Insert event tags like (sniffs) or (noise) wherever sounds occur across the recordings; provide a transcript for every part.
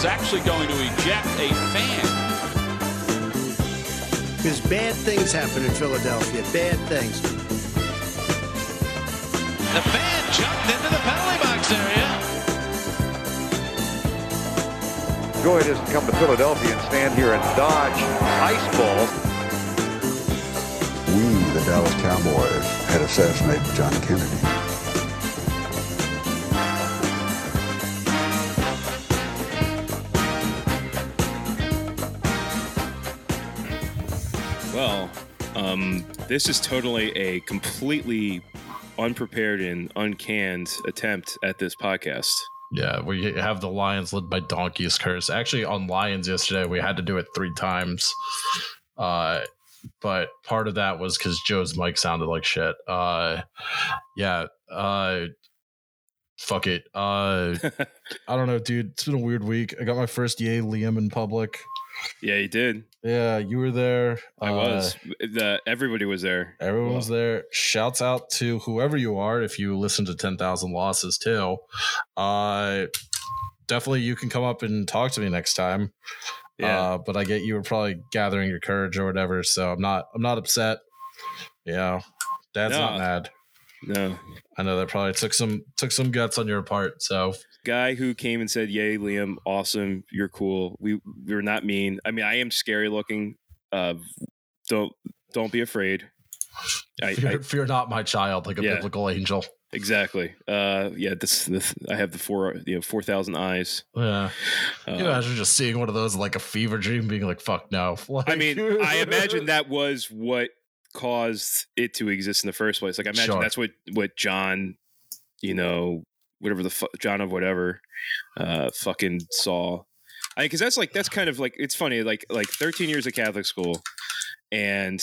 is actually going to eject a fan. Because bad things happen in Philadelphia. Bad things. The fan jumped into the penalty box area. Joy it is to come to Philadelphia and stand here and dodge ice balls. We, the Dallas Cowboys, had assassinated John Kennedy. This is totally a completely unprepared and uncanned attempt at this podcast. Yeah, we have the Lions led by Donkey's Curse. Actually, on Lions yesterday, we had to do it three times. Uh, but part of that was because Joe's mic sounded like shit. Uh, yeah. Uh, fuck it. Uh, (laughs) I don't know, dude. It's been a weird week. I got my first yay Liam in public. Yeah, you did. Yeah, you were there. I Uh, was. The everybody was there. Everyone was there. Shouts out to whoever you are if you listen to 10,000 Losses too. Uh, definitely you can come up and talk to me next time. Yeah. Uh, but I get you were probably gathering your courage or whatever, so I'm not I'm not upset. Yeah. dad's No. not mad. No. I know that probably took some took some guts on your part. So Guy who came and said, "Yay, Liam, awesome, you're cool." We we were not mean. I mean, I am scary looking. Uh, don't don't be afraid. I, fear, I fear not my child, like a Yeah. biblical angel. exactly. Uh, yeah. This, this I have the four you know four thousand eyes. Yeah. Uh, you imagine just seeing one of those like a fever dream being like, fuck no. (laughs) I mean, (laughs) I imagine that was what caused it to exist in the first place. Like, I imagine Sure. that's what what John, you know, whatever the fu- John of whatever, uh, fucking saw. I because that's like that's kind of like it's funny. Like like thirteen years of Catholic school, and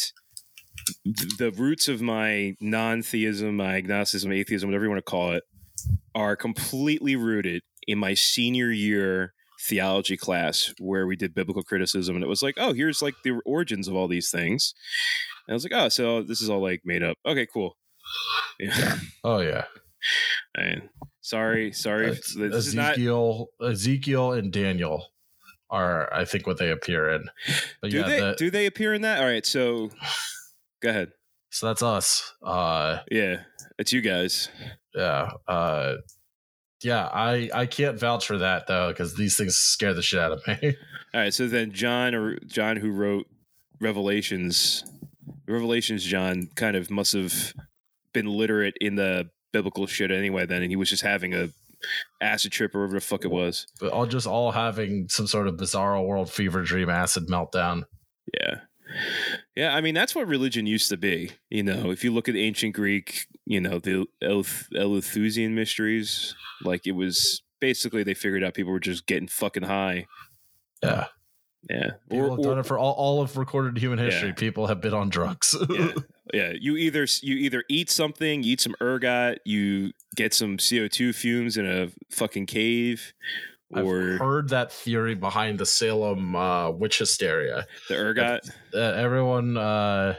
the roots of my non-theism, my agnosticism, atheism, whatever you want to call it, are completely rooted in my senior year theology class where we did biblical criticism and it was like oh here's like the origins of all these things and i was like oh so this is all like made up okay cool yeah (laughs) Oh yeah. Man, sorry sorry Uh, this is not Ezekiel, Ezekiel, and Daniel are, I think, what they appear in. But do yeah, they the- do they appear in that all right so (sighs) go ahead so that's us. Uh, yeah it's you guys yeah, uh, yeah. I I can't vouch for that though because these things scare the shit out of me. (laughs) all right so then john or john who wrote revelations revelations john kind of must have been literate in the biblical shit anyway then and he was just having a acid trip or whatever the fuck it was but all just all having some sort of bizarre world fever dream acid meltdown. Yeah. Yeah, I mean that's what religion used to be. You know, if you look at ancient Greek, you know, the Eleuth- Eleuthusian mysteries, like it was basically they figured out people were just getting fucking high. Yeah, Yeah. people have done it for all, all of recorded human history. Yeah. People have been on drugs. yeah. (laughs) yeah, you either you either eat something, you eat some ergot, you get some CO2 fumes in a fucking cave I've or heard that theory behind the Salem uh, witch hysteria. the ergot. Uh, everyone, uh,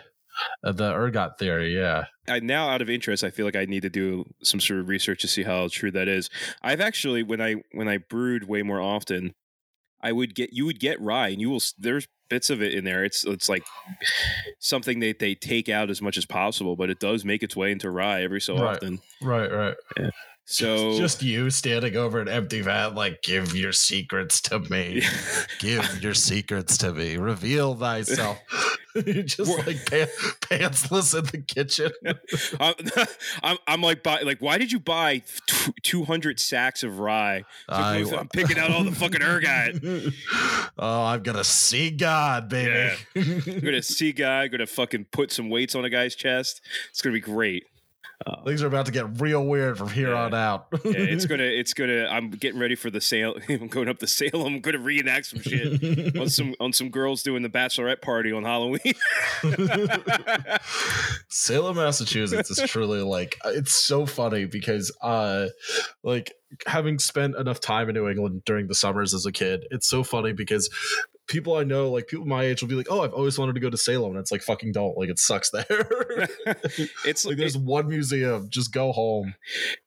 uh, the ergot theory. Yeah, I now out of interest, I feel like I need to do some sort of research to see how true that is. I've actually when I when I brewed way more often, I would get you would get rye and you will there's bits of it in there. It's it's like (sighs) something that they take out as much as possible, but it does make its way into rye every so Right. often. right, right. So just you standing over an empty vat, like, give your secrets to me. give your secrets to me. Reveal thyself. (laughs) You're just Wha- like pa- pantsless in the kitchen. (laughs) I'm, (laughs) I'm, I'm like, buy, like, why did you buy two hundred sacks of rye? I- I'm picking out all the fucking ergot. oh, I'm gonna see God, baby. I'm gonna see guy, gonna fucking put some weights on a guy's chest. It's gonna be great. Things are about to get real weird from here Yeah. on out. Yeah, it's (laughs) gonna, it's gonna. I'm getting ready for the sale. (laughs) I'm going up to Salem. I'm gonna reenact some shit (laughs) on some on some girls doing the bachelorette party on Halloween. Salem, Massachusetts is truly like it's so funny because uh like having spent enough time in New England during the summers as a kid, it's so funny because people I know, like people my age will be like, Oh, I've always wanted to go to Salem. And it's like fucking don't. Like it sucks there. (laughs) it's (laughs) like there's one museum, just go home.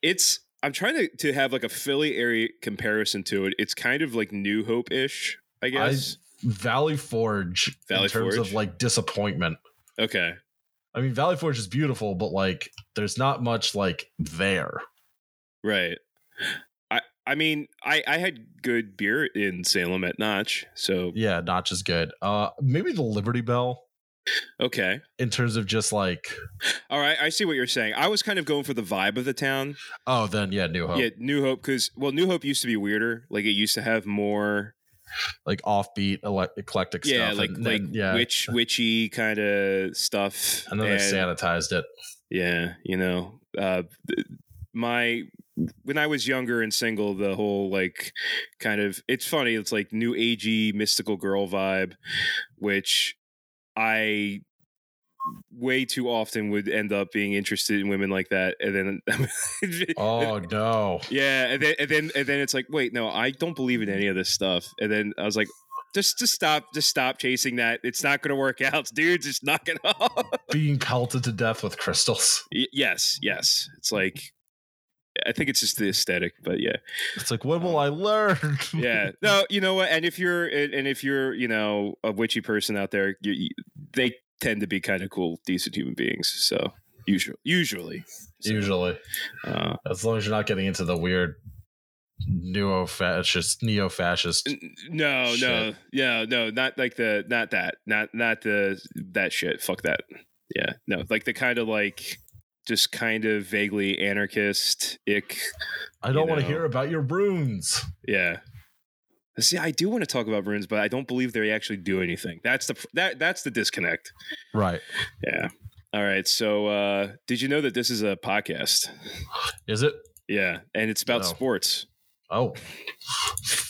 it's I'm trying to to have like a Philly area comparison to it. It's kind of like New Hope ish, I guess. Valley Forge Valley in terms Forge? of like disappointment. okay. I mean, Valley Forge is beautiful, but like, there's not much like there. Right. I mean, I I had good beer in Salem at Notch, so Yeah, Notch is good. Uh, maybe the Liberty Bell okay. in terms of just like, All right, I see what you're saying. I was kind of going for the vibe of the town. oh, then yeah, New Hope, Yeah, New Hope because well, New Hope used to be weirder. Like it used to have more, like offbeat, ele- eclectic yeah, stuff. like and like then, yeah, witch witchy kind of stuff. and then they sanitized it. Yeah, you know, uh, my when I was younger and single, the whole like kind of it's funny. It's like new agey mystical girl vibe, which I way too often would end up being interested in women like that, and then Oh (laughs) no, yeah, and then and then and then it's like, wait, no, I don't believe in any of this stuff. And then I was like, just just stop, just stop chasing that. It's not going to work out, dude. Just knock it off. being pelted to death with crystals. Y- yes, yes. It's like I think it's just the aesthetic, but yeah, It's like, when will I learn? (laughs) yeah. No, you know what? And if you're and if you're you know a witchy person out there, you, they tend to be kind of cool, decent human beings. So usually, usually, So, Usually, uh, as long as you're not getting into the weird neo-fascist, neo-fascist. no, no, yeah, no, not like the not that, not not the that shit. Fuck that. Yeah, no, like the kind of like just kind of vaguely anarchist ick I don't want to hear about your runes. Yeah. See, I do want to talk about runes, but I don't believe they actually do anything. That's the that that's the disconnect. Right? Yeah. All right. So, uh, did you know that this is a podcast? Is it? Yeah, and it's about No. sports. Oh,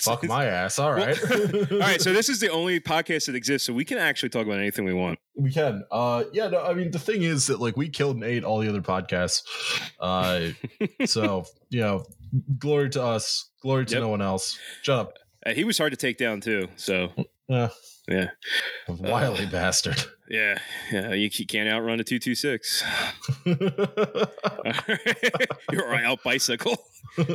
fuck my ass. All right. (laughs) All right. (laughs) So this is the only podcast that exists, so we can actually talk about anything we want. we can. Uh, yeah. No, I mean the thing is that like we killed and ate all the other podcasts. Uh, so (laughs) you know, glory to us, glory to Yep. no one else. Shut up. Uh, he was hard to take down too. So Yeah. yeah, Wily bastard. Yeah, yeah. You, you can't outrun a two two six. (laughs) (laughs) You're out bicycle. (laughs)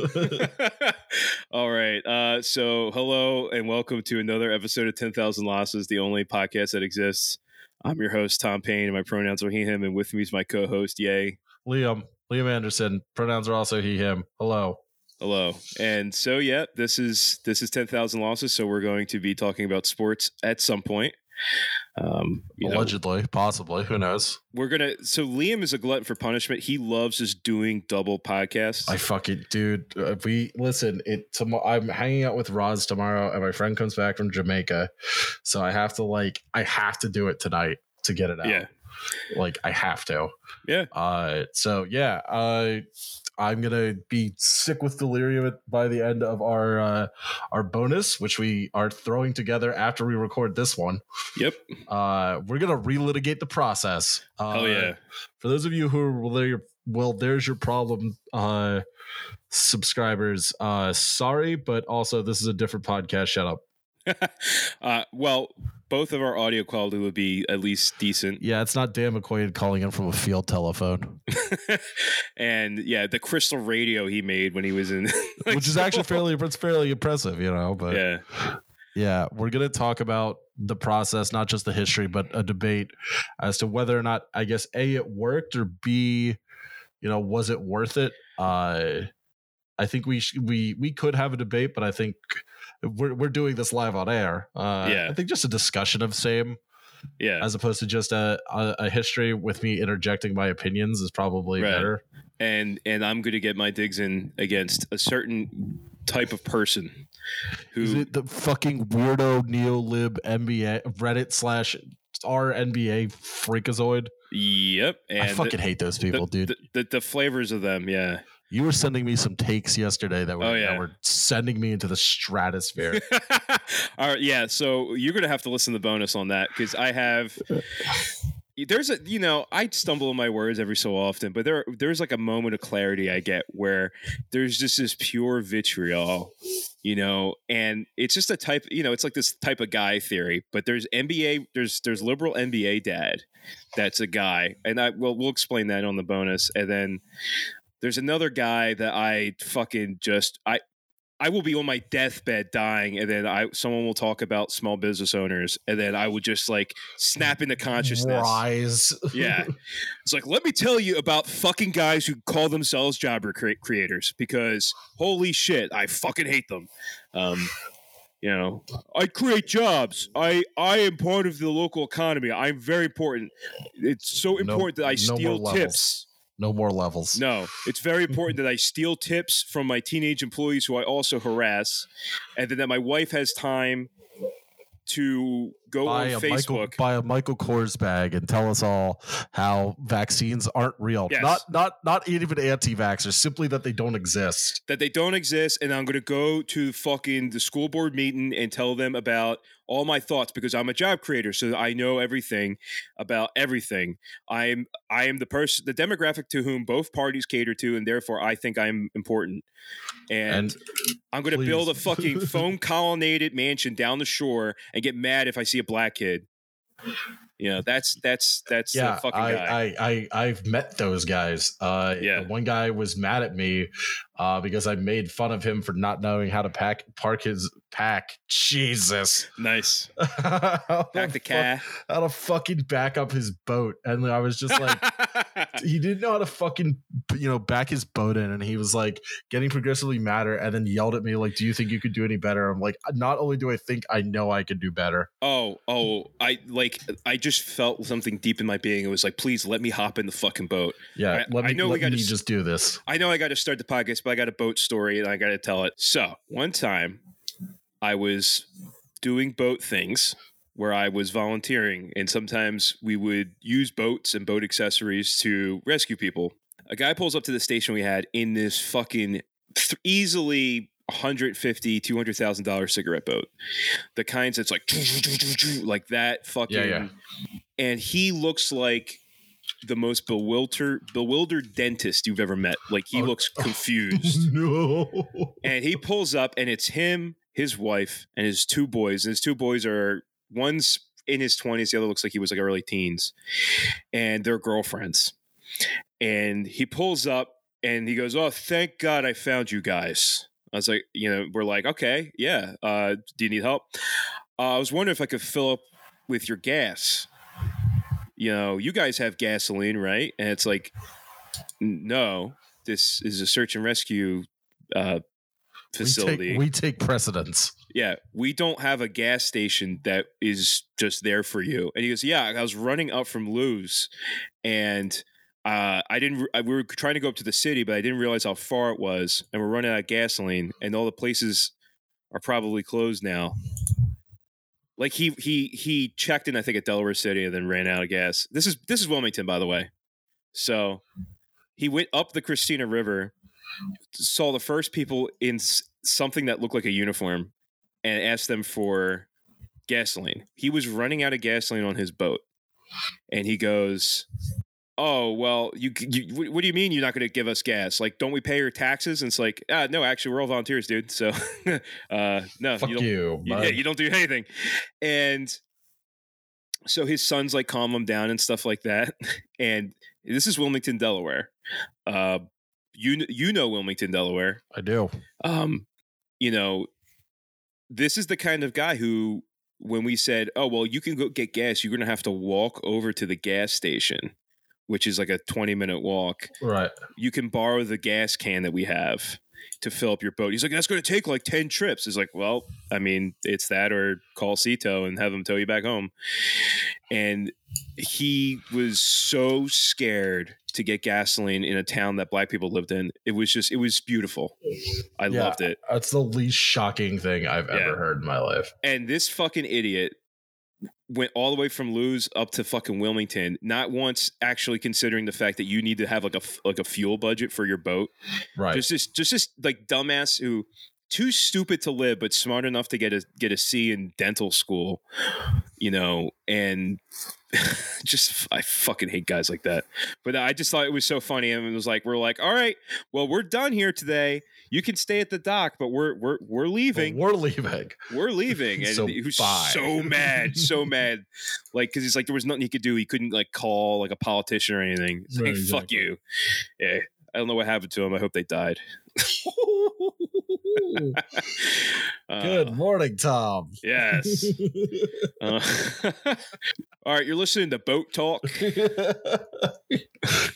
All right. Uh, so, hello and welcome to another episode of 10,000 Losses, the only podcast that exists. I'm your host, Tom Payne, and my pronouns are he, him, and with me is my co host, Yay. Liam. Liam Anderson. Pronouns are also he, him. Hello. Hello. And so, yeah, this is this is 10,000 Losses. So, we're going to be talking about sports at some point. Um, you know, Allegedly, possibly. Who knows? we're gonna. So, Liam is a glutton for punishment. He loves just doing double podcasts. I fucking dude. Uh, we listen. It tomorrow. I'm hanging out with Roz tomorrow, and my friend comes back from Jamaica, so I have to like. I have to do it tonight to get it out. yeah. like I have to. Yeah. Uh. So yeah. Uh. I'm gonna be sick with delirium by the end of our uh, our bonus, which we are throwing together after we record this one. Yep. Uh, we're gonna relitigate the process. Uh, Hell yeah. For those of you who are well, there, well, there's your problem, uh, subscribers. Uh, sorry, but also this is a different podcast. Shut up. (laughs) uh, well, both of our audio quality would be at least decent. Yeah, it's not Dan McQuade calling in from a field telephone, (laughs) and yeah, the crystal radio he made when he was in, (laughs) like, which is actually fairly it's fairly impressive, you know. But yeah, Yeah, we're going to talk about the process, not just the history, but a debate as to whether or not, I guess, A, it worked or B, you know, was it worth it? Uh, I think we sh- we we could have a debate, but I think we're we're doing this live on air. Uh, Yeah. I think just a discussion of same yeah. as opposed to just a, a a history with me interjecting my opinions is probably Right. better. and and I'm going to get my digs in against a certain type of person who Is it the fucking weirdo neo lib NBA Reddit slash R NBA freakazoid? Yep, and I fucking the, hate those people, the, dude. The, the, the flavors of them, yeah. You were sending me some takes yesterday that were, Oh, that were sending me into the stratosphere. (laughs) All right, yeah. So you're gonna have to listen to the bonus on that because I have. There's a you know I stumble in my words every so often, but there there's like a moment of clarity I get where there's just this pure vitriol, you know, and it's just a type you know it's like this type of guy theory. But there's NBA there's there's liberal NBA dad that's a guy, and I well we'll explain that on the bonus, and then there's another guy that I fucking just I I will be on my deathbed dying, and then I someone will talk about small business owners, and then I would just like snap into consciousness. Rise. (laughs) Yeah, it's like let me tell you about fucking guys who call themselves job cre- creators because holy shit, I fucking hate them. Um, you know, I create jobs. I I am part of the local economy. I'm very important. It's so No- important that I no steal tips. No more levels. No, it's very (laughs) important that I steal tips from my teenage employees who I also harass, and then that my wife has time to go buy on a Facebook. Michael buy a Michael Kors bag and tell us all how vaccines aren't real. Yes. Not not not even anti-vaxxers, simply that they don't exist. that they don't exist, and I'm going to go to fucking the school board meeting and tell them about all my thoughts because I'm a job creator, so I know everything about everything. I am I am the person, the demographic to whom both parties cater to, and therefore I think I'm important. And, And I'm going to build a fucking (laughs) foam colonnaded mansion down the shore and get mad if I see a black kid. You know, that's that's that's yeah, the fucking I, guy. I I I've met those guys. Uh, Yeah. one guy was mad at me uh, because I made fun of him for not knowing how to pack park his pack. Jesus, nice. (laughs) Pack the fuck- cat. How to fucking back up his boat, and I was just like. (laughs) he didn't know how to fucking you know back his boat in and he was like getting progressively madder and then yelled at me like do you think you could do any better i'm like not only do i think i know i could do better Oh, oh, I like I just felt something deep in my being. It was like, please let me hop in the fucking boat. yeah I- let I me, know we let gotta me just do this I know I got to start the podcast, but I got a boat story and I got to tell it. So, one time I was doing boat things where I was volunteering, and sometimes we would use boats and boat accessories to rescue people. A guy pulls up to the station we had in this fucking th- easily 150 200,000 dollar cigarette boat. The kinds that's like (sniffs) like that fucking Yeah, yeah. and he looks like the most bewildered bewildered dentist you've ever met. Like he Oh. looks (laughs) confused. no and he pulls up and it's him, his wife, and his two boys. And his two boys are one's in his 20s, the other looks like he was like early teens. And they're girlfriends. And he pulls up and he goes, Oh, thank God I found you guys. I was like, you know, we're like, okay, yeah. Uh, do you need help? Uh, I was wondering if I could fill up with your gas. You know, you guys have gasoline, right? And it's like, no, this is a search and rescue uh, facility. we take, we take precedence yeah, we don't have a gas station that is just there for you. And he goes, yeah, I was running up from Lewes and uh, I didn't, I- we were trying to go up to the city, but I didn't realize how far it was. And we're running out of gasoline and all the places are probably closed now. Like he, he, he checked in, I think at Delaware city and then ran out of gas. This is, this is Wilmington, by the way. So he went up the Christina River, saw the first people in something that looked like a uniform and asked them for gasoline. He was running out of gasoline on his boat, and he goes, "Oh well, you, you what do you mean you're not going to give us gas? Like, don't we pay your taxes?" And it's like, ah, no, actually, we're all volunteers, dude. So, (laughs) uh, no, fuck you you, don't, you, yeah, you don't do anything. And so his sons like calm him down and stuff like that. (laughs) And this is Wilmington, Delaware. Uh, you you know Wilmington, Delaware i do um, you know, this is the kind of guy who, when we said, "Oh, well, you can go get gas," you're going to have to walk over to the gas station, which is like a 20 minute walk. right You can borrow the gas can that we have to fill up your boat. He's like, "That's going to take like 10 trips." It's like, well, I mean, it's that or call Sea Tow and have them tow you back home. And he was so scared to get gasoline in a town that black people lived in. It was just, it was beautiful. I Yeah. loved it. that's the least shocking thing i've Yeah. ever heard in my life And this fucking idiot went all the way from Lewes up to fucking Wilmington, not once actually considering the fact that you need to have like a like a fuel budget for your boat. right Just this just this like dumbass who too stupid to live but smart enough to get a get a C in dental school, you know, and (laughs) just I fucking hate guys like that. But I just thought it was so funny and it was like we're like, "All right, well, we're done here today. You can stay at the dock, but we're we're we're But leaving." we're leaving we're leaving (laughs) and So he was bye. so mad so (laughs) mad like because he's like there was nothing he could do he couldn't like call like a politician or anything Right, like fuck you yeah I don't know what happened to him. I hope they died. (laughs) Uh, Good morning, Tom. Yes. (laughs) Uh, (laughs) all right, you're listening to Boat Talk.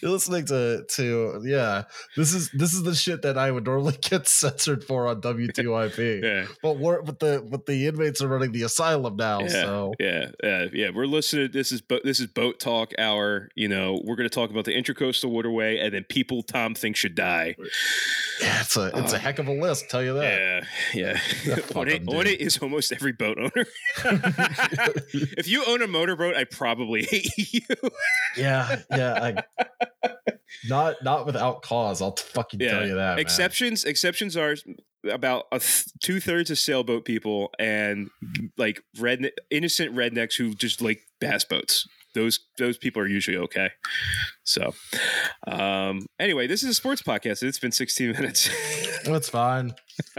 You're listening to to yeah. This is this is the shit that I would normally get censored for on WTYP. Yeah, But we're but the but the inmates are running the asylum now, yeah, so yeah, yeah, yeah. We're listening. This is boat. this is Boat Talk Hour. You know, we're going to talk about the Intracoastal Waterway and then people Tom thinks should die. Yeah, it's a it's a uh, heck of a list. Tell you that. Yeah, yeah. (laughs) on, (laughs) it, Fucking it is almost every boat owner. (laughs) if you own a motorboat, I probably hate you. Yeah, yeah. I, not not without cause. I'll fucking tell you that. man. exceptions exceptions are about a th- two thirds of sailboat people and like red innocent rednecks who just like bass boats. Those those people are usually okay. So, um, anyway, this is a sports podcast. It's been 16 (laughs) minutes. That's fine.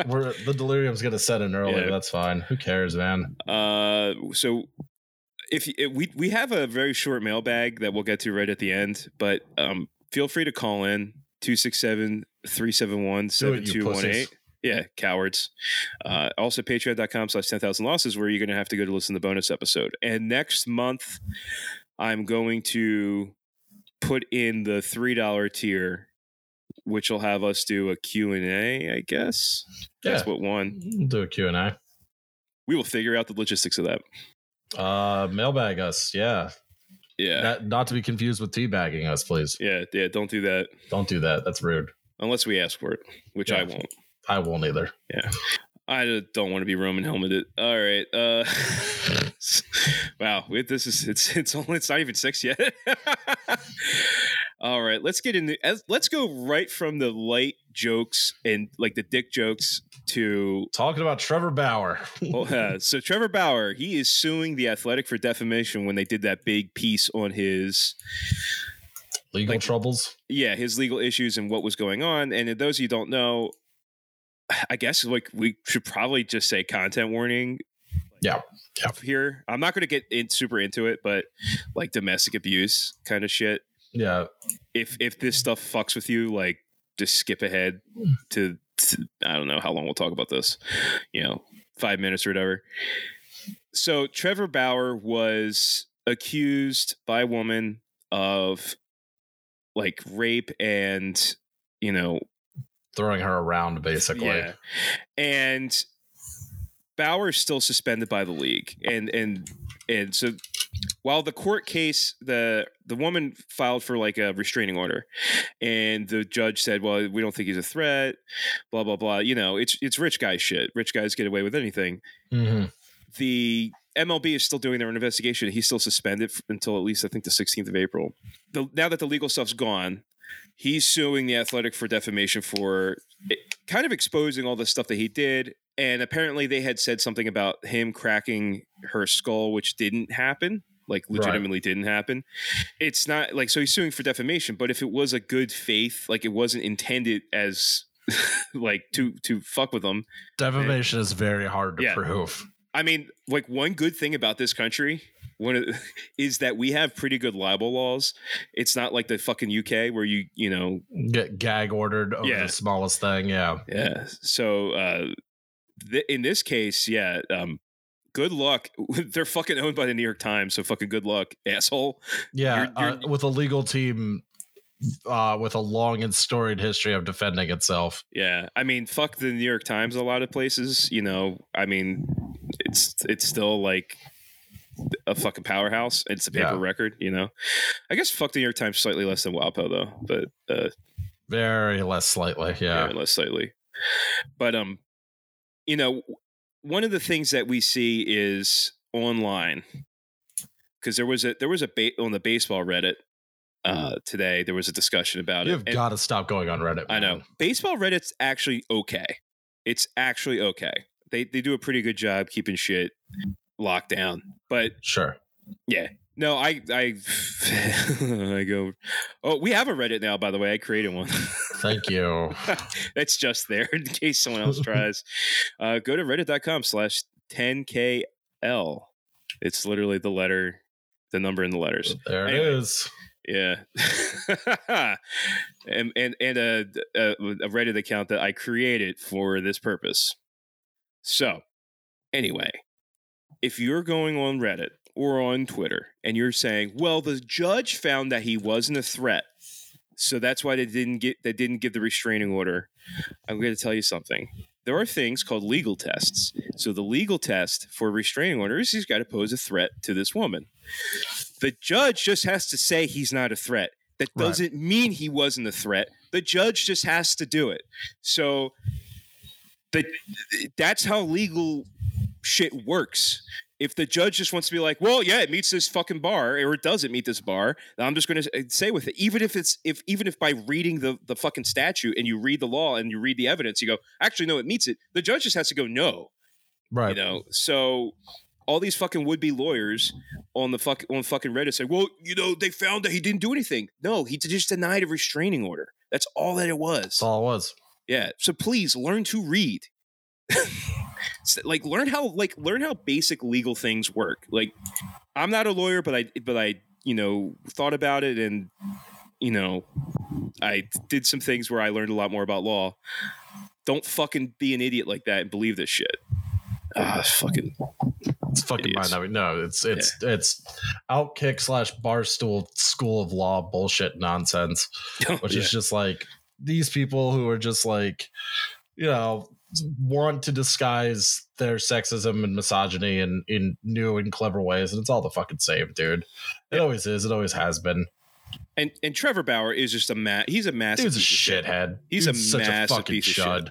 We're the delirium's gonna set in early. Yeah. That's fine. Who cares, man? Uh, so if, if we we have a very short mailbag that we'll get to right at the end, but um, feel free to call in 267 371 Do it, you 7218. Yeah, cowards. Uh, also, patreon.com slash 10,000 losses, where you're going to have to go to listen to the bonus episode. And next month, I'm going to put in the $3 tier, which will have us do a Q&A, I guess. That's Yeah. what one. We'll do a Q&A. We will figure out the logistics of that. Uh, mailbag us. Yeah. Yeah. Not, not to be confused with teabagging us, please. Yeah, yeah, don't do that Don't do that. That's rude. unless we ask for it, which I won't. I won't either. I don't want to be Roman helmeted. All right. Uh (laughs) Wow, this is it's it's only it's not even 6 yet. (laughs) All right, let's get into as- let's go right from the light jokes and like the dick jokes to Talking about Trevor Bauer. well, uh, (laughs) so Trevor Bauer, he is suing the Athletic for defamation when they did that big piece on his Legal Like- troubles. yeah his legal issues and what was going on and those of you who don't know i guess like we should probably just say content warning Yeah. Yeah. here i'm not going to get in, super into it but like domestic abuse kind of shit Yeah. if if this stuff fucks with you like just skip ahead to, to i don't know how long we'll talk about this you know five minutes or whatever so trevor bauer was accused by a woman of like rape and you know Throwing her around, basically. yeah and bauer is still suspended by the league and and and so while the court case the the woman filed for like a restraining order and the judge said well we don't think he's a threat blah blah blah you know it's it's rich guy shit rich guys get away with anything hmm the MLB is still doing their own investigation. He's still suspended until at least I think the 16th of April. The, now that the legal stuff's gone, he's suing the Athletic for defamation for eh, kind of exposing all the stuff that he did. And apparently, they had said something about him cracking her skull, which didn't happen. Like Right. legitimately didn't happen. It's not like so he's suing for defamation, but if it was a good faith, like it wasn't intended as (laughs) like to to fuck with them, Defamation is very hard to Yeah. prove. I mean, like one good thing about this country one of, (laughs) is that we have pretty good libel laws. It's not like the fucking UK where you you know Get gag ordered over Yeah. the smallest thing. Yeah. yeah. So uh, th- in this case, yeah. Um, good luck. (laughs) They're fucking owned by the New York Times, so fucking good luck, asshole. Yeah. You're- you're- uh, with a legal team uh, with a long and storied history of defending itself. Yeah, I mean, fuck the New York Times. A lot of places, you know. I mean, it's it's still like a fucking powerhouse. It's a paper Yeah. record, you know. I guess fuck the New York Times slightly less than WAPO though, but uh, Very less slightly. Yeah. very less slightly. But um, you know, one of the things that we see is online because there was a there was a ba- on the baseball Reddit uh, today. There was a discussion about it. You've it. and- got to stop going on Reddit. I know baseball Reddit's actually okay. It's actually okay. They they do a pretty good job keeping shit locked down. But Sure. yeah, no, I I (laughs) I go. Oh, we have a Reddit now, by the way. I created one. (laughs) Thank you. (laughs) That's just there in case someone else tries. Uh, go to reddit.com slash 10kl. It's literally the letter, the number in the letters. There it Anyway. is. Yeah, and and and a, a a Reddit account that I created for this purpose. So, anyway, if you're going on Reddit or on Twitter and you're saying, "Well, the judge found that he wasn't a threat, so that's why they didn't get they didn't give the restraining order," I'm going to tell you something. There are things called legal tests. So the legal test for restraining order is he's got to pose a threat to this woman. The judge just has to say he's not a threat. That doesn't mean he wasn't a threat. The judge just has to do it. So the, that's how legal shit works. If the judge just wants to be like, well, yeah, it meets this fucking bar, or it doesn't meet this bar, then I'm just going to say eh, with it. Even if it's if even if by reading the the fucking statute and you read the law and you read the evidence, you go, actually, no, it meets it. The judge just has to go, no, Right. you know. So all these fucking would be lawyers on the fuck on fucking Reddit say, well, you know, they found that he didn't do anything. No, he just denied a restraining order. That's all that it was. That's all it was. Yeah. So please learn to read. (laughs) S- like learn how like learn how basic legal things work. Like I'm not a lawyer, but I but I you know thought about it and you know I did some things where I learned a lot more about law. Don't fucking be an idiot like that and believe this shit. Ah, fucking It's fucking Idiots. mind numbing. No, it's it's it's outkick slash barstool school of law bullshit nonsense, (laughs) which Yeah. is just like these people who are just like, you know, want to disguise their sexism and misogyny in in new and clever ways, and it's all the fucking same, dude. It always is. It always has been. And and Trevor Bauer is just a ma- he's a massive Dude's a piece of shit. shithead. He's a Dude's such a massive fucking piece of shit.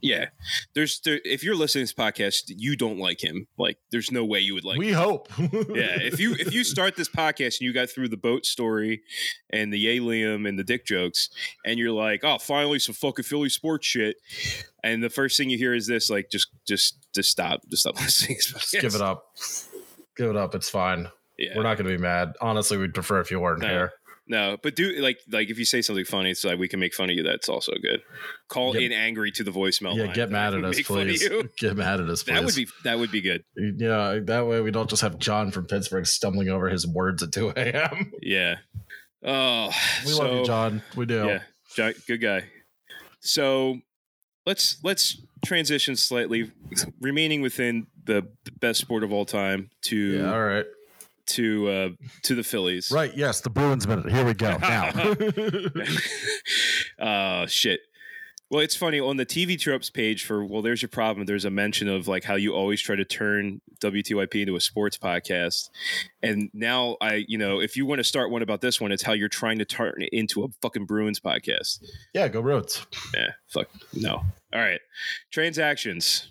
Yeah. There's there if you're listening to this podcast, you don't like him. Like there's no way you would like we hope. (laughs) yeah, if you if you start this podcast and you got through the boat story and the Yay Liam and the dick jokes, and you're like, oh, finally some fucking Philly sports shit, and the first thing you hear is this, like, just just just stop, just stop (laughs) listening. Just give it up. Give it up. It's fine. Yeah, We're not going to be mad. Honestly, we'd prefer if you weren't No. here. no, but do like like if you say something funny, it's like we can make fun of you. That's also good. Call Get- in angry to the voicemail. yeah, (laughs) get mad at us, please. Get mad at us, please. That would be that would be good. Yeah, that way we don't just have John from Pittsburgh stumbling over his words at 2 (laughs) a.m. Yeah. Oh, We so, love you, John. We do. Yeah, John, good guy. So let's let's transition slightly, remaining within the best sport of all time to Yeah, all right. To uh, to the Phillies. Right. Yes. The Bruins minute. Here we go. Now. (laughs) (laughs) uh shit. Well, it's funny on the TV tropes page for well, there's your problem. There's a mention of like how you always try to turn WTYP into a sports podcast, and now I, you know, if you want to start one about this one, it's how you're trying to turn it into a fucking Bruins podcast. yeah, go Roads. Yeah, fuck no. All right, transactions.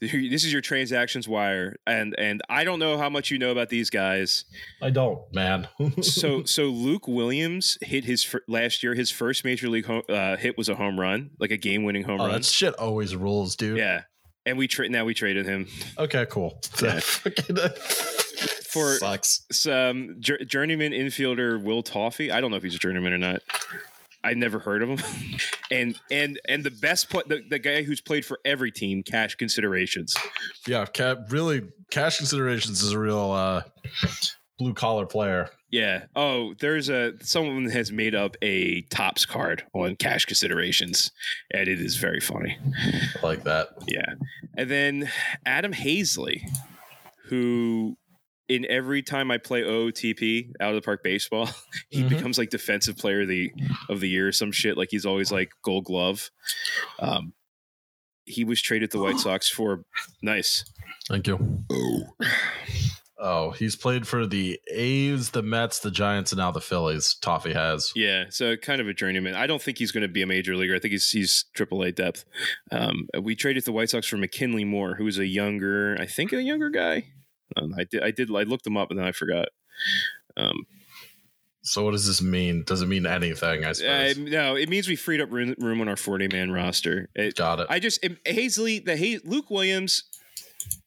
(laughs) This is your transactions wire, and and I don't know how much you know about these guys. I don't, man. (laughs) So so Luke Williams hit his fir- last year. His first major league home, uh, hit was a home run, like a game winning home oh, run. that shit always rules, dude. Yeah, and we tra- now we traded him Okay, cool. (laughs) Yeah. For- sucks. some jour- journeyman infielder Will Toffey. I don't know if he's a journeyman or not. I never heard of him. (laughs) and and and the best pla the, the guy who's played for every team, cash considerations. Yeah, ca- really, cash considerations is a real uh, blue collar player. Yeah. Oh, there's a someone has made up a Topps card on cash considerations, and it is very funny. I like that. Yeah. And then Adam Haseley, who in every time I play OOTP out of the park baseball, (laughs) he Mhm. becomes like defensive player of the of the year or some shit. Like he's always like gold glove. Um he was traded to the White Sox for nice. Thank you. Oh, (sighs) Oh, he's played for the A's, the Mets, the Giants, and now the Phillies. Toffey has. Yeah, so kind of a journeyman. I don't think he's going to be a major leaguer. I think he's he's triple A depth. Um, we traded the White Sox for McKinley Moore, who was a younger, I think a younger guy. Um, I did I did I looked them up and then I forgot. Um, So what does this mean? Does it mean anything? I uh, suppose. no, it means we freed up room, room on our forty man roster. It, Got it. I just it, Haseley the Hay, Luke Williams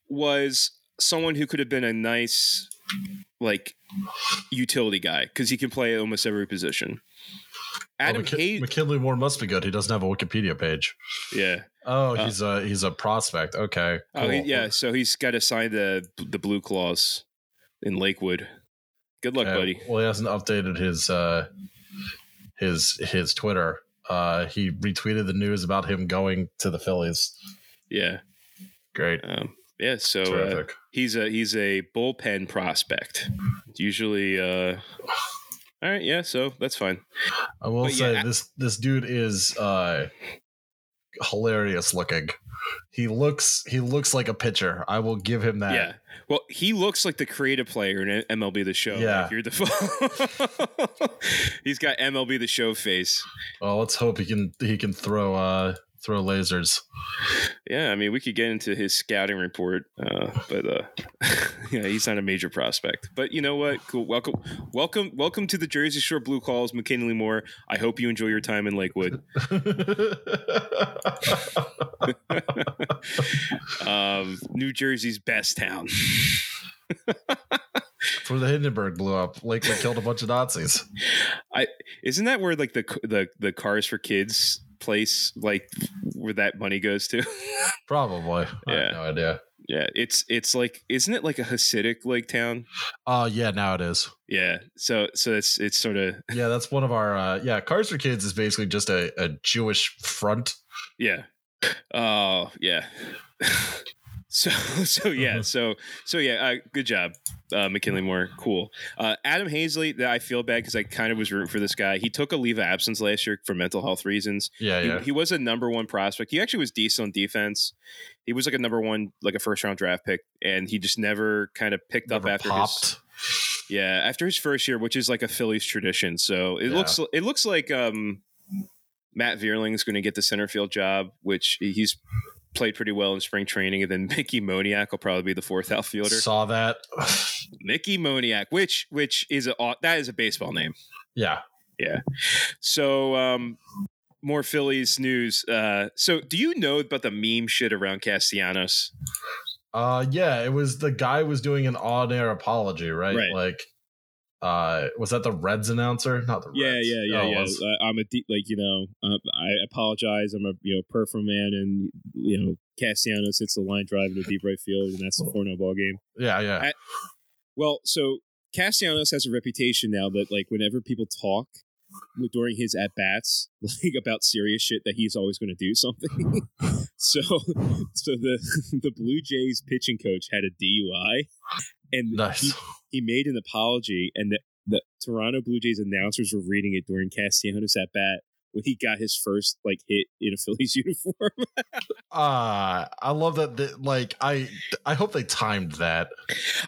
was someone who could have been a nice like utility guy because he can play almost every position. Adam oh, McK- Hay- McKinley Moore must be good. He doesn't have a Wikipedia page. yeah. Oh, Uh, he's a he's a prospect. Okay. Oh yeah, so he's got to sign the the BlueClaws in Lakewood Good luck, Okay, buddy. Well, he hasn't updated his uh his his Twitter. Uh he retweeted the news about him going to the Phillies. Yeah. Great. Um, yeah. So uh, he's a he's a bullpen prospect. Usually, uh, (sighs) (sighs) all right. Yeah. So that's fine. I will but say yeah, this this dude is uh hilarious looking. He looks he looks like a pitcher. I will give him that. Yeah. Well, he looks like the creative player in MLB The Show. Yeah. Like you're the. (laughs) he's got MLB The Show face. Well, let's hope he can he can throw uh throw lasers. Yeah, I mean, we could get into his scouting report, uh, but uh, (laughs) yeah, he's not a major prospect. But you know what? Cool. Welcome, welcome, welcome to the Jersey Shore BlueClaws, McKinley Moore. I hope you enjoy your time in Lakewood. (laughs) um, New Jersey's best town. (laughs) Before the Hindenburg blew up, Lakewood killed a bunch of Nazis. I isn't that where like the the the Cars for Kids place, like where that money goes to? (laughs) Probably. I Yeah. have no idea. yeah, it's it's like isn't it like a Hasidic like town? Uh yeah, now it is. Yeah, so so it's it's sort of (laughs) Yeah, that's one of our uh yeah, Cars for Kids is basically just a, a Jewish front. Yeah. Oh, yeah. (laughs) so (laughs) so yeah, so so yeah, uh, good job. Uh, McKinley Moore, cool. Uh, Adam Haseley, that I feel bad because I kind of was rooting for this guy. He took a leave of absence last year for mental health reasons. Yeah, He, yeah. he was a number one prospect. He actually was decent on defense. He was like a number one, like a first round draft pick, and he just never kind of picked Never up after popped. his yeah after his first year, which is like a Phillies tradition. So it Yeah. looks it looks like um, Matt Vierling is going to get the center field job, which he's played pretty well in spring training, and then (laughs) Mickey Moniak will probably be the fourth outfielder. Saw that. (sighs) Mickey Moniak, which which is a that is a baseball name. yeah. Yeah. So um, more Phillies news. Uh, so do you know about the meme shit around Castellanos? Uh yeah, it was the guy was doing an on-air apology, right? Right. Like uh was that the Reds announcer? Not the Yeah, Reds. yeah, yeah, Oh, yeah. was- Uh, I'm a deep, like you know, uh, I apologize. I'm a you know perform man, and you know Castellanos hits the line drive into deep right field, and that's the four no ball game. yeah, yeah. I- Well, so Castellanos has a reputation now that like whenever people talk during his at bats, (laughs) like about serious shit, that he's always going to do something. (laughs) so, (laughs) so the the Blue Jays pitching coach had a DUI, and he, (laughs) he made an apology, and the, the Toronto Blue Jays announcers were reading it during Castellanos at bat when he got his first like hit in a Phillies (laughs) uniform. Uh I love that the, like I I hope they timed that.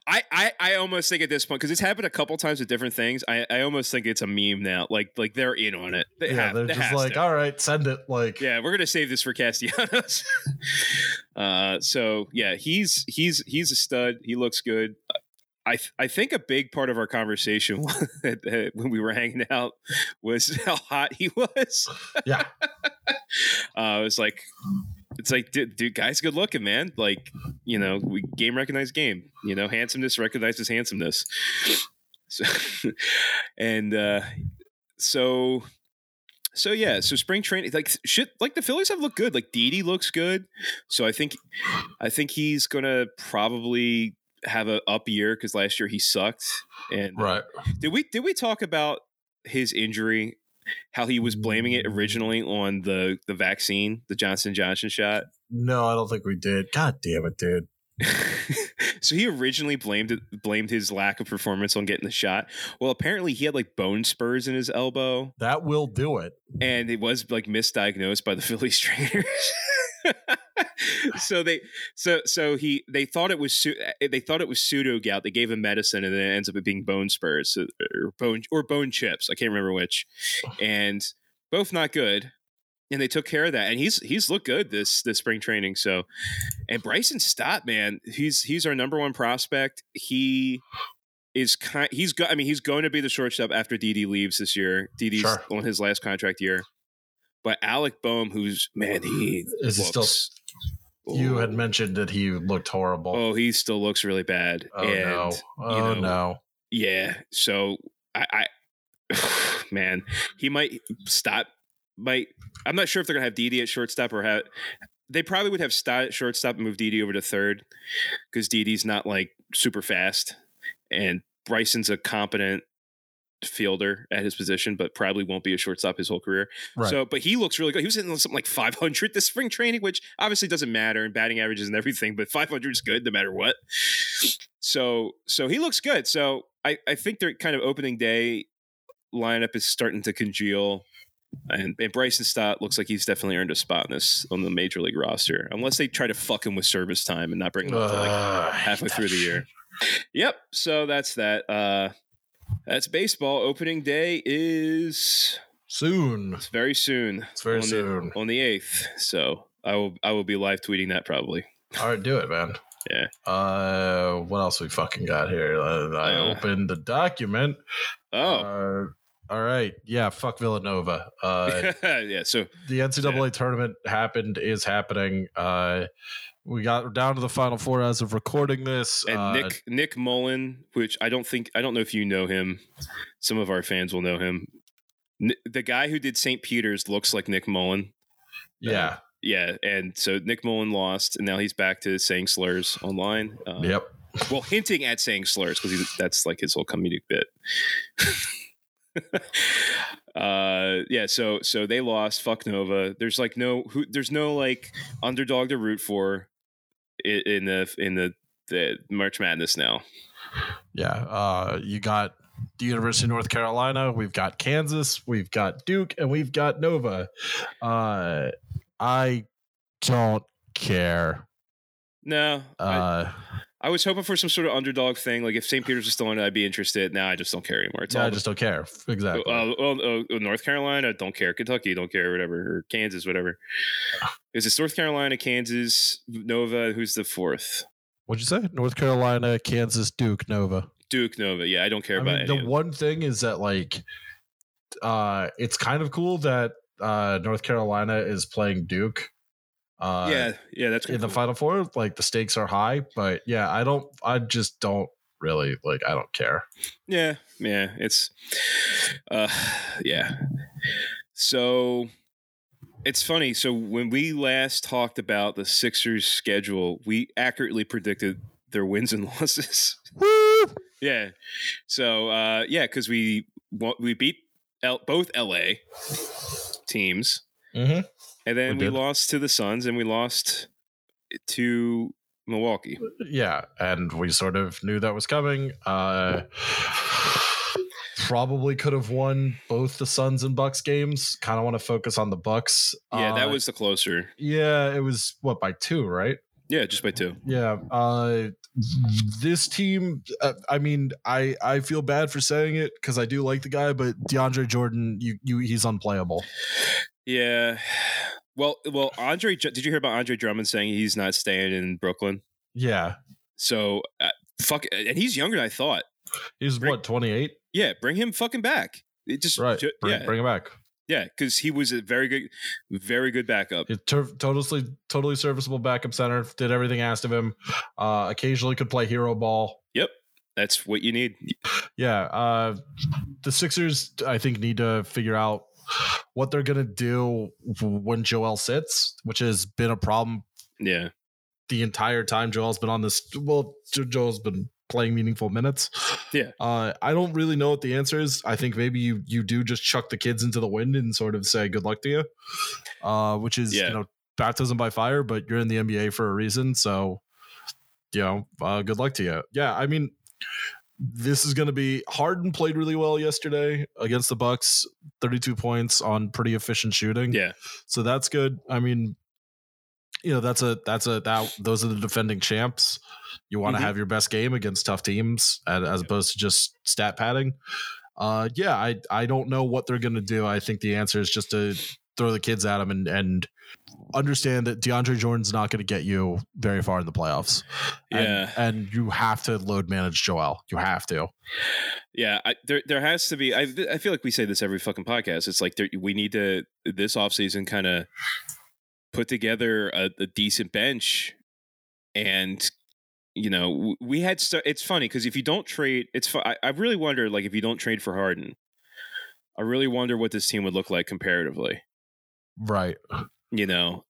I, I I almost think at this point because it's happened a couple times with different things. I, I almost think it's a meme now. Like like they're in on it. They yeah, have- they're they just like, to. all right, send it. Like yeah, we're gonna save this for Castellanos. (laughs) uh, so yeah, he's he's he's a stud. He looks good. I th- I think a big part of our conversation (laughs) when we were hanging out was (laughs) how hot he was. yeah. (laughs) Uh, it was like it's like dude, dude, guy's good looking, man. Like you know, we game recognized game. You know, handsomeness recognizes handsomeness. So, and uh, so so yeah, so spring training, like shit, like the Phillies have looked good. Like Didi looks good, so I think, I think he's gonna probably have a up year because last year he sucked. And Right. did we did we talk about his injury? How he was blaming it originally on the the vaccine, the Johnson Johnson shot. No, I don't think we did. God damn it, dude. (laughs) so he originally blamed it, blamed his lack of performance on getting the shot. Well, apparently he had like bone spurs in his elbow, That will do it. and it was like misdiagnosed by the (laughs) Phillies trainers. (laughs) (laughs) so they so so he they thought it was eh, they thought it was pseudo gout. They gave him medicine, and then it ends up being bone spurs uh, or bone or bone chips. I can't remember which, and both not good. And they took care of that, and he's he's looked good this this spring training. So, and Bryson Stott, man, he's he's our number one prospect. He is kind. He's go, I mean, he's going to be the shortstop after Didi leaves this year. Didi's Sure. on his last contract year. But Alec Bohm, who's man, he Is he still- looks. You had Oh. mentioned that he looked horrible. Oh, he still looks really bad. Oh, and, no. Oh know, no. Yeah. So I, I (sighs) man, he might stop. Might I'm not sure if they're gonna have Didi at shortstop or have. They probably would have Stott at shortstop and move Didi over to third because Didi's not like super fast, and Bryson's a competent fielder at his position, but probably won't be a shortstop his whole career. Right. So, but he looks really good. He was hitting something like 500 this spring training, which obviously doesn't matter and batting averages and everything, but 500 is good no matter what. So, so he looks good. So I, I think their kind of opening day lineup is starting to congeal. And, and Bryson Stott looks like he's definitely earned a spot in this on the major league roster, unless they try to fuck him with service time and not bring him up to like Ugh, I hate halfway through the year. Yep. So that's that. Uh that's baseball. Opening day is Soon. it's very soon. It's very on soon. The, on the eighth. So I will I will be live tweeting that probably. All right, do it, man. Yeah. Uh, what else we fucking got here? Uh, I Uh. opened the document. Oh. Uh, all right. Yeah. Fuck Villanova. Uh, (laughs) yeah. So the NCAA tournament happened, is happening. Uh, we got down to the final four as of recording this. and uh, Nick Nick Mullen, which I don't think I don't know if you know him. Some of our fans will know him. N- the guy who did St. Peter's looks like Nick Mullen. Yeah. Yeah, and so Nick Mullen lost, and now he's back to saying slurs online. Uh, Yep. well, hinting at saying slurs because that's like his whole comedic bit. (laughs) uh, yeah. So so they lost. Fuck Nova. There's like no who. There's no like underdog to root for in the in the the March Madness now. Yeah. Uh, you got the University of North Carolina. We've got Kansas. We've got Duke, and we've got Nova. Uh, I don't care. No, Uh, I was hoping for some sort of underdog thing. Like if St. Peter's was still in it, I'd be interested. Now I just don't care anymore. It's yeah, all I just don't care. Exactly. Uh, oh, oh, oh, North Carolina, don't care. Kentucky, don't care. Whatever, or Kansas, whatever. (sighs) Is it North Carolina, Kansas, Nova? Who's the fourth? What'd you say? North Carolina, Kansas, Duke, Nova. Duke, Nova. Yeah, I don't care I about mean, the one thing is that like, uh, it's kind of cool that uh, North Carolina is playing Duke. Uh, yeah, yeah, that's in the final four, like the stakes are high, but yeah, I don't. I just don't really like. I don't care. Yeah, yeah, it's, uh, (sighs) yeah. So it's funny. So when we last talked about the Sixers' schedule, we accurately predicted their wins and (laughs) losses. Woo! Yeah. So uh, yeah, because we we beat L- both LA teams, Mm-hmm. And then We we, lost to the Suns, and we lost to Milwaukee. Yeah, and we sort of knew that was coming. Uh, probably could have won both the Suns and Bucks games. Kind of want to focus on the Bucks. Yeah, that Uh, was the closer. Yeah, it was what by two, right? Yeah, just by two. Yeah. Uh, this team. Uh, I mean, I I feel bad for saying it because I do like the guy, but DeAndre Jordan, you you he's unplayable. Yeah. (sighs) Well, well, Andre, did you hear about Andre Drummond saying he's not staying in Brooklyn? Yeah, So, uh, fuck, and he's younger than I thought. he's Bring- what twenty eight. Yeah, bring him fucking back. It just Right. ju- Bring, yeah, bring him back. yeah, because he was a very good, very good backup. Ter- totally totally serviceable backup center. Did everything asked of him. Uh, occasionally could play hero ball. Yep, that's what you need. Yeah. Uh, the Sixers, I think, need to figure out what they're gonna do when Joel sits, which has been a problem Yeah, the entire time Joel's been on this. Well, Jo- Joel's been playing meaningful minutes. Yeah. Uh, I don't really know what the answer is. I think maybe you you do just chuck the kids into the wind and sort of say good luck to you, uh, which is Yeah. you know baptism by fire. But you're in the NBA for a reason, so you know uh, good luck to you. Yeah, I mean. This is going to be Harden played really well yesterday against the Bucks, 32 points on pretty efficient shooting. yeah, So that's good. I mean, you know, that's a that's a that those are the defending champs. You want to Mhm. have your best game against tough teams as, as opposed to just stat padding. Uh yeah, I I don't know what they're gonna do. I think the answer is just to throw the kids at him and and understand that DeAndre Jordan's not going to get you very far in the playoffs. Yeah. and, you have to load manage Joel. You have to. yeah. I, there, there has to be. I, I feel like we say this every fucking podcast. It's like there, we need to this offseason kind of put together a, a decent bench, and you know we had. St- it's funny because if you don't trade, it's. fu- I, I really wonder, like, if you don't trade for Harden, I really wonder what this team would look like comparatively. Right. You know,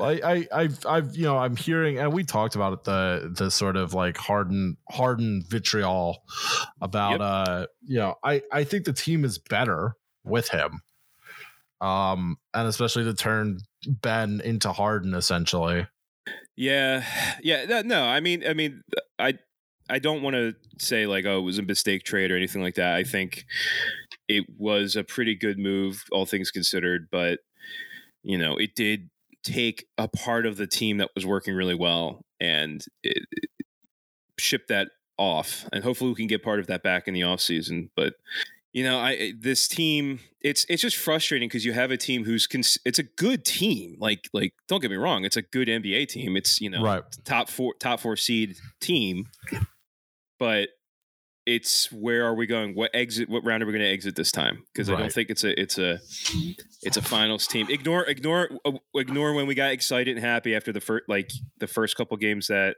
I, I, I've, I've, you know, I'm hearing, and we talked about it, the, the sort of like hardened, hardened vitriol about, Yep. uh, you know, I, I think the team is better with him. Um, and especially to turn Ben into Harden essentially. Yeah, yeah. No, I mean, I mean, I, I don't want to say like, oh, it was a mistake trade or anything like that. I think it was a pretty good move, all things considered. But you know, it did take a part of the team that was working really well and it, it ship that off, and hopefully we can get part of that back in the off season. But you know, I this team, it's it's just frustrating because you have a team who's cons- it's a good team. Like like don't get me wrong, it's a good NBA team. It's you know Right. top four top four seed team, but it's where are we going? What exit? What round are we going to exit this time? Because I don't think it's a it's a it's a finals team. Ignore ignore uh, ignore when we got excited and happy after the first like the first couple games that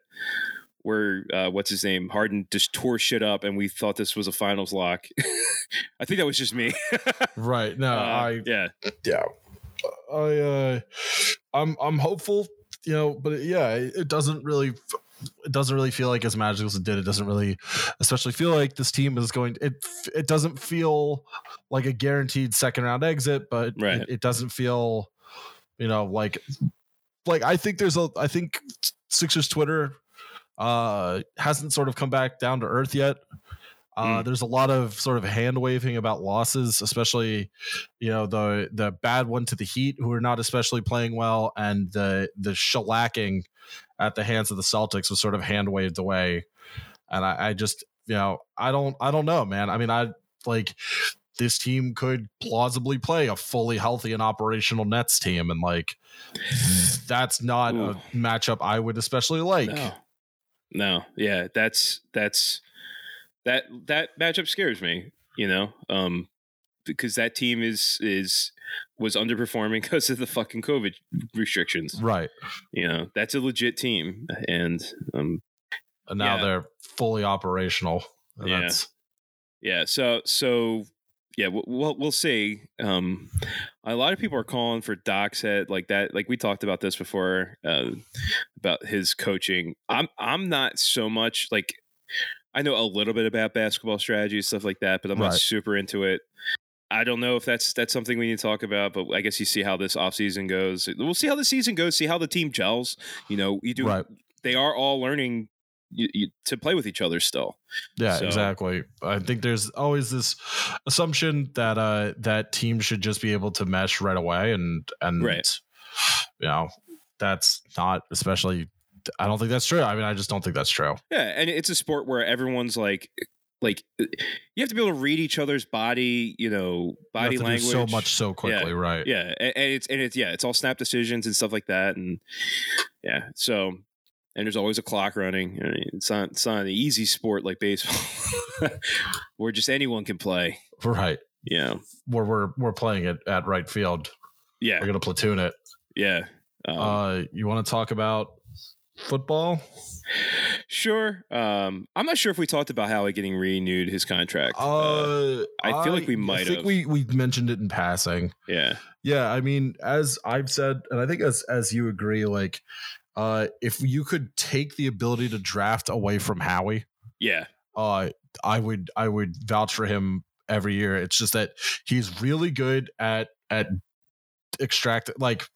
where uh, what's his name Harden just tore shit up and we thought this was a finals lock. (laughs) I think that was just me. (laughs) Right. No, Uh, I, yeah yeah i uh i'm i'm hopeful you know but yeah it, it doesn't really it doesn't really feel like as magical as it did it doesn't really especially feel like this team is going it it doesn't feel like a guaranteed second round exit but Right. it, it doesn't feel you know like like i think there's a i think sixers twitter uh hasn't sort of come back down to earth yet uh, Mm. There's a lot of sort of hand waving about losses, especially you know the the bad one to the Heat, who are not especially playing well, and the the shellacking at the hands of the Celtics was sort of hand waved away. And I, I just you know I don't I don't know, man. I mean I like this team could plausibly play a fully healthy and operational Nets team, and like that's not Ooh. a matchup I would especially like. no no yeah that's that's that that matchup scares me. You know um because that team is is was underperforming (laughs) because of the fucking COVID restrictions. Right. You know that's a legit team and um And now Yeah. they're fully operational. Yeah. that's Yeah. So so yeah, we'll we'll, we'll see. Um, a lot of people are calling for Doc's head like that. Like we talked about this before uh, about his coaching. I'm I'm not so much like I know a little bit about basketball strategy stuff like that, but I'm Right. not super into it. I don't know if that's that's something we need to talk about, but I guess you see how this offseason goes. We'll see how the season goes, see how the team gels. You know, you do right. they are all learning you, you, to play with each other still. Yeah, So- exactly. I think there's always this assumption that uh that teams should just be able to mesh right away and and Right. you know, that's not especially I don't think that's true. I mean, I just don't think that's true. Yeah, and it's a sport where everyone's like, like you have to be able to read each other's body, you know, body you language. so much so quickly, right? Yeah, and, and it's and it's yeah, it's all snap decisions and stuff like that, and yeah, so and there's always a clock running. I mean, it's not it's not an easy sport like baseball, (laughs) where just anyone can play. Right. Yeah, Where we're we're playing it at right field. yeah, We're gonna platoon it. yeah. Um, Uh you want to talk about football? sure. Um, I'm not sure if we talked about Howie getting renewed his contract. Uh, I feel like we might. I think have. we we mentioned it in passing. yeah, Yeah, I mean, as I've said, and I think as as you agree, like, uh, if you could take the ability to draft away from Howie, yeah, uh, I would I would vouch for him every year. It's just that he's really good at at extract like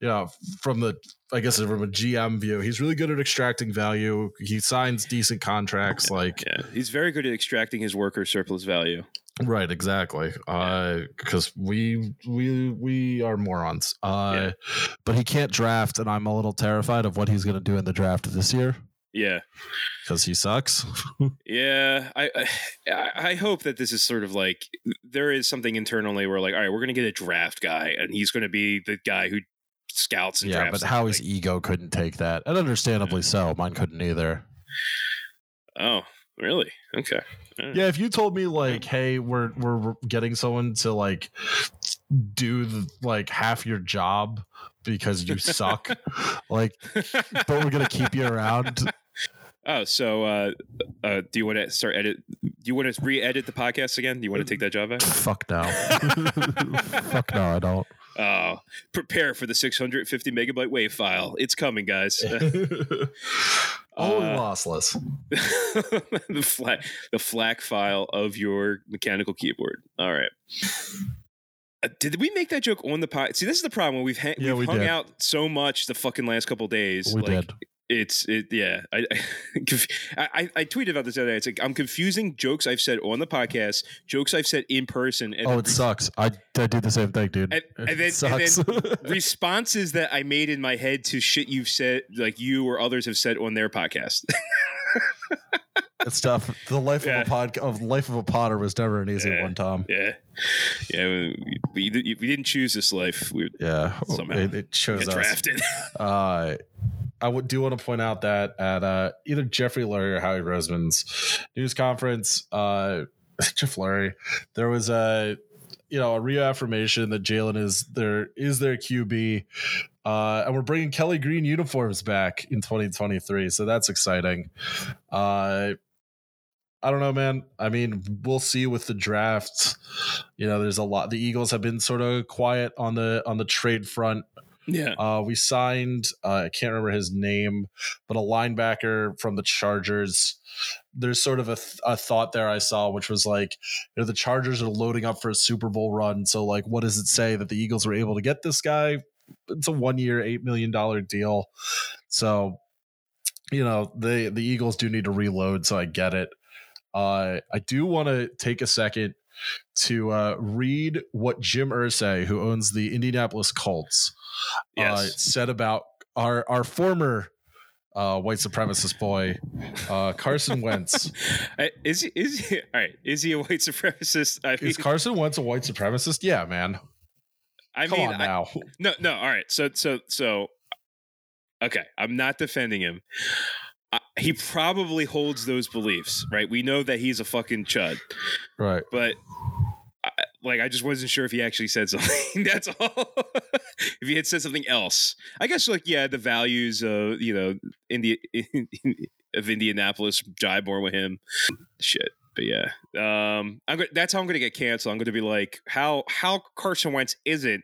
you know from the I guess from a GM view, he's really good at extracting value. He signs decent contracts, like yeah. He's very good at extracting his worker surplus value. Right, exactly. Uh because we we we are morons. Uh but he can't draft and I'm a little terrified of what he's going to do in the draft this year Yeah, cuz he sucks. (laughs) yeah. I, I I hope that this is sort of like there is something internally where like, all right, we're gonna get a draft guy, and he's gonna be the guy who scouts and yeah, but Howie's everything. ego couldn't take that. And understandably so. Mine couldn't either. oh, really? Okay. Right. Yeah, if you told me like, "Hey, we're we're getting someone to like do the, like half your job because you suck," (laughs) like, but we're gonna keep you around. (laughs) Oh, so uh, uh, do you want to start edit? Do you want to re-edit the podcast again? Do you want to take that job back? Fuck no. (laughs) Fuck no, I don't. Oh, prepare for the 650 megabyte wave file. It's coming, guys. (laughs) (laughs) oh, Uh, lossless. (laughs) the FLAC the FLAC file of your mechanical keyboard. All right. Uh, did we make that joke on the pod? See, this is the problem. We've, ha- Yeah, we've we hung did. out so much the fucking last couple days. We like, did. It's it yeah. (laughs) I, I I tweeted about this the other day. It's like I'm confusing jokes I've said on the podcast, jokes I've said in person, and Oh, then it sucks. I, I do the same thing, dude. And- and it then- and sucks. (laughs) responses that I made in my head to shit you've said, like you or others have said on their podcast. (laughs) it's tough. The life Yeah. of a pod of life of a Potter was never an easy Yeah. one, Tom. yeah, yeah. We, we, we didn't choose this life. We Yeah, Somehow. it, it shows got us. drafted. (laughs) Uh, I would do want to point out that at uh, either Jeffrey Lurie or Howie Roseman's news conference, uh, (laughs) Jeff Lurie, there was a you know a reaffirmation that Jalen is there is their QB, uh, and we're bringing Kelly Green uniforms back in 2023, so that's exciting. Uh, I don't know, man. I mean, we'll see with the draft. You know, there's a lot. The Eagles have been sort of quiet on the on the trade front. Yeah. Uh, we signed, uh, I can't remember his name, but a linebacker from the Chargers. There's sort of a, th- a thought there I saw, which was like, you know, the Chargers are loading up for a Super Bowl run. So, like, what does it say that the Eagles were able to get this guy? It's a one year, $8 million deal. So, you know, the, the Eagles do need to reload. So I get it. Uh, I do want to take a second to uh, read what Jim Irsay, who owns the Indianapolis Colts, uh, said about our our former uh, white supremacist boy uh, Carson Wentz. (laughs) Uh, is he? Is he? All right. Is he a white supremacist? I mean, Is Carson Wentz a white supremacist? Yeah, man. I Come mean, on I- now. no, no. All right. So, so, so. Okay, I'm not defending him. Uh, he probably holds those beliefs, right? We know that he's a fucking chud, right. but I, like I just wasn't sure if he actually said (laughs) something. That's all. (laughs) if he had said something else, I guess like yeah, the values of you know India (laughs) of Indianapolis jive more with him. Shit. But yeah, um, I'm go- that's how I'm going to get canceled. I'm going to be like, how how Carson Wentz isn't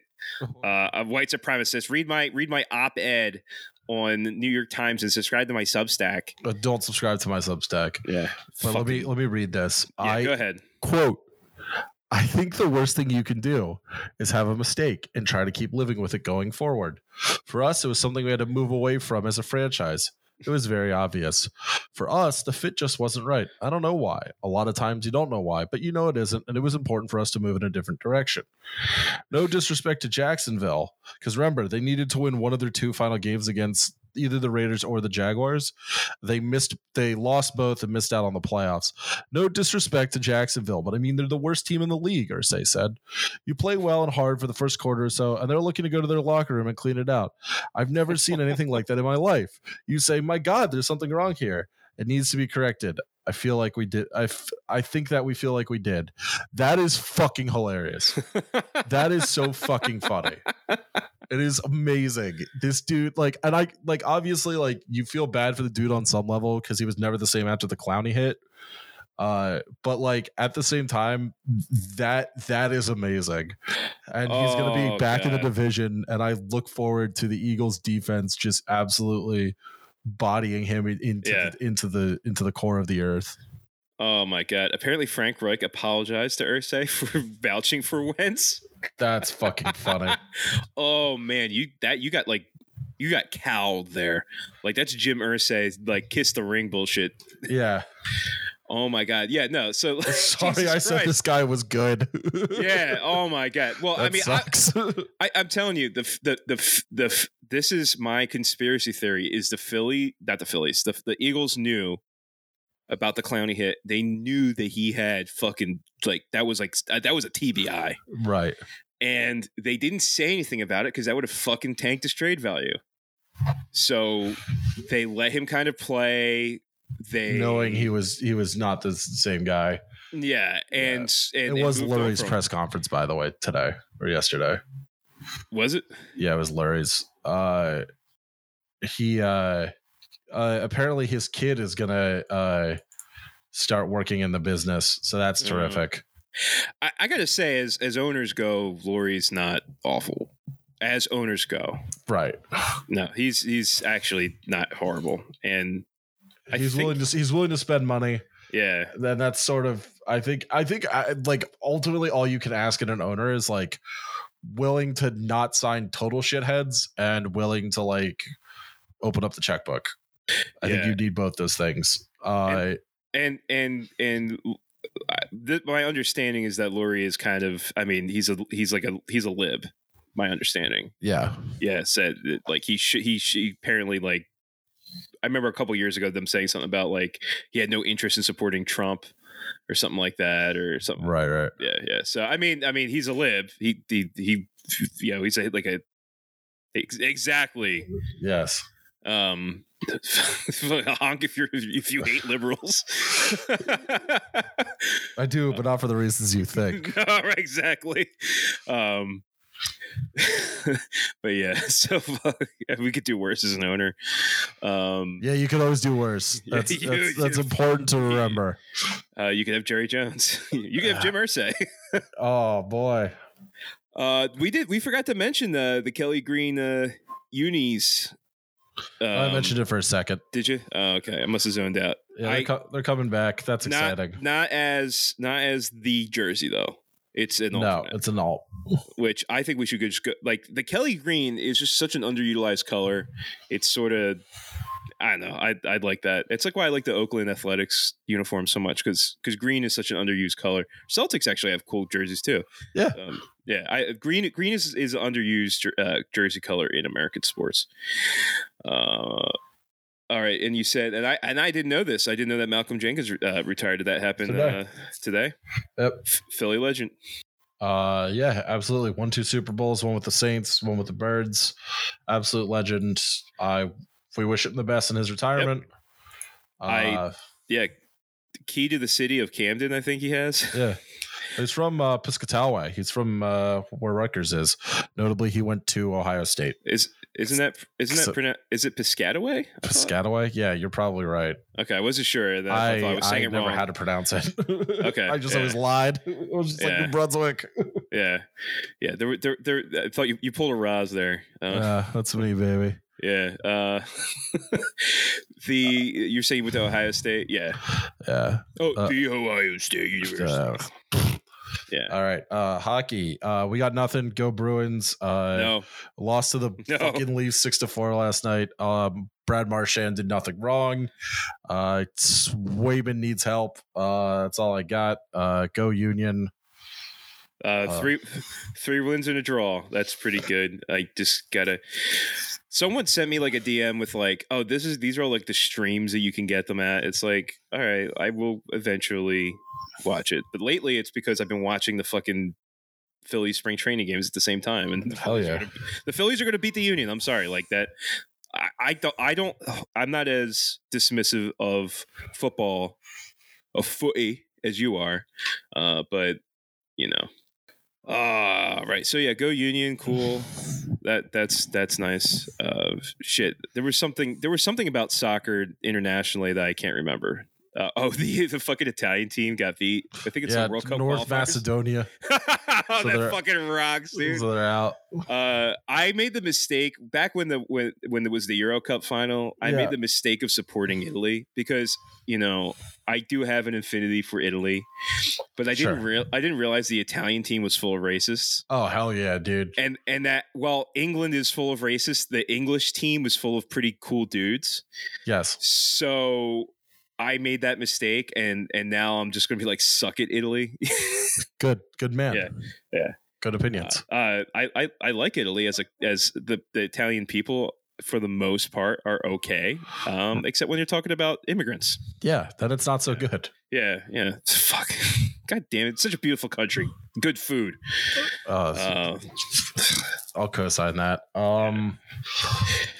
uh, a white supremacist. Read my read my op-ed on New York Times and subscribe to my Substack. Uh, don't subscribe to my Substack. Yeah, But let me let me read this. Yeah, I go ahead. Quote. I think the worst thing you can do is have a mistake and try to keep living with it going forward. For us, it was something we had to move away from as a franchise. It was very obvious. For us, the fit just wasn't right. I don't know why. A lot of times you don't know why, but you know it isn't, and it was important for us to move in a different direction. No disrespect to Jacksonville, because remember, they needed to win one of their two final games against either the Raiders or the Jaguars. They missed they lost both and missed out on the playoffs. No disrespect to Jacksonville, but I mean they're the worst team in the league, Irsay said. You play well and hard for the first quarter or so, and they're looking to go to their locker room and clean it out. I've never seen anything like that in my life. You say, My God, there's something wrong here. It needs to be corrected. I feel like we did. I, f- I think that we feel like we did. That is fucking hilarious. That is so fucking funny. It is amazing. This dude, like, and I like obviously like you feel bad for the dude on some level because he was never the same after the Clowney hit. Uh, but like at the same time, that that is amazing, and he's gonna Oh, be back in the division. And I look forward to the Eagles' defense just absolutely bodying him into Yeah. the, into the into the core of the earth. Oh my god! Apparently, Frank Reich apologized to Irsay (laughs) for vouching for Wentz. That's fucking funny. (laughs) oh man, you that you got like you got cowed there. Like that's Jim Irsay like kiss the ring bullshit. Yeah. Oh my god, yeah, no. So (laughs) (laughs) Sorry, Jesus I said Christ. this guy was good. (laughs) Yeah. Oh my god. Well, that I mean, sucks. I, I'm telling you, the the the the this is my conspiracy theory: is the Philly, not the Phillies, the the Eagles knew about the Clowney hit. They knew that he had fucking like that was like uh, that was a TBI, right. and they didn't say anything about it because that would have fucking tanked his trade value. So they let him kind of play. They Knowing he was he was not the same guy. yeah, and and it was Lurie's press conference, by the way, today or yesterday. Was it? Yeah, it was Lurie's. Uh, he uh, uh, apparently his kid is gonna uh, start working in the business, so that's Mm. terrific. I, I gotta say, as as owners go, Lurie's not awful. As owners go, Right. (sighs) no, he's he's actually not horrible. And I he's think- willing to he's willing to spend money. yeah, Then that's sort of I think I think I, like ultimately all you can ask in an owner is like willing to not sign total shitheads and willing to like open up the checkbook. I think you need both those things. Uh, and and and uh, th- my understanding is that Lurie is kind of. I mean, he's a he's like a he's a lib. My understanding. yeah, yeah said that, like he sh- he she apparently like I remember a couple years ago them saying something about like he had no interest in supporting Trump or something like that or something. right, right. Yeah, yeah. So I mean, I mean, he's a lib. He he he, you know, he's a, like a ex- exactly. Yes. Um, (laughs) honk if you're if you hate liberals. I do, (laughs) but not for the reasons you think. (laughs) no, right, exactly. Um, (laughs) but yeah, (laughs) so yeah, we could do worse as an owner. Um, Yeah, you could always do worse. (laughs) That's you- that's, that's you- important to remember. uh, you could have Jerry Jones. you could have Jim Irsay. Oh boy. Uh, we did. We forgot to mention the the Kelly Green uh, unis. Um, I mentioned it for a second. Did you? Oh, okay, I must have zoned out. Yeah, they're, I- co- they're coming back. That's not, exciting. Not as not as the jersey though. It's an No, alternate. it's an alt. (laughs) which I think we should just go. Like the Kelly green is just such an underutilized color. It's sort of, I don't know. I I'd like that. It's like why I like the Oakland Athletics uniform so much because because green is such an underused color. Celtics actually have cool jerseys too. Yeah. um, yeah. I green green is is underused uh, jersey color in American sports. Uh. All right, and you said, and I and I didn't know this. I didn't know that Malcolm Jenkins uh, retired. Did that happen Today. Uh, today? Yep. Philly legend. Uh, yeah, absolutely. One, two Super Bowls. One with the Saints. One with the Birds. Absolute legend. I we wish him the best in his retirement. I- Uh, Yeah, key to the city of Camden. I think he has. (laughs) yeah. He's from uh, Piscataway. He's from uh, where Rutgers is. Notably, he went to Ohio State. Is isn't that isn't that So- pronoun- is it Piscataway? Piscataway? Yeah, you're probably right. Okay, I wasn't sure. That I, I, I was saying it I I never wrong. had to pronounce it. (laughs) Okay, I just yeah. always lied. (laughs) It was just like Yeah. New Brunswick. (laughs) yeah, yeah. There, there, there. I thought you, you pulled a Roz there. Uh, Yeah, that's me, baby. yeah. Uh, the you're saying with Ohio State? Yeah. (sighs) Yeah. Oh, Uh, the Ohio State University. Uh, yeah. all right. Uh, hockey. Uh, we got nothing. Go Bruins. Uh, no. Lost to the (laughs) No. fucking Leafs six to four last night. Um, Brad Marchand did nothing wrong. Uh, Swayman needs help. Uh, that's all I got. Uh, go Union. Uh, Uh, three (laughs) three wins and a draw. That's pretty good. I just gotta. Someone sent me like a DM with like, oh, this is these are all like the streams that you can get them at. It's like, all right, I will eventually watch it, but lately it's because I've been watching the fucking Philly spring training games at the same time, and the Hell Phillies are yeah. gonna- the Phillies are going to beat the Union. I'm sorry, like that. I, I don't. I don't. I'm not as dismissive of football, of footy as you are, uh, but you know. Ah, right. So yeah, go Union. Cool. That that's that's nice. Uh, shit. There was something. There was something about soccer internationally that I can't remember. Uh, oh, (laughs) the the fucking Italian team got beat. I think it's yeah, the World Cup North. Macedonia. (laughs) oh, So that fucking rocks, dude. So they're out. Uh, I made the mistake back when the when when there was the Euro Cup final. I Yeah. made the mistake of supporting Italy because you know I do have an affinity for Italy, but I didn't Sure. real I didn't realize the Italian team was full of racists. Oh hell yeah, dude. And and that while England is full of racists, the English team was full of pretty cool dudes. Yes. So I made that mistake, and and now I'm just gonna be like, suck it, Italy. (laughs) Good. Good man. Yeah, yeah. Good opinions. Uh, I, I I like Italy as a as the the Italian people for the most part are okay, um, (sighs) except when you're talking about immigrants. yeah. Then it's not so good. Yeah, yeah. Fuck. (laughs) God damn it! It's such a beautiful country. Good food. Uh, Uh, I'll co-sign that. Um,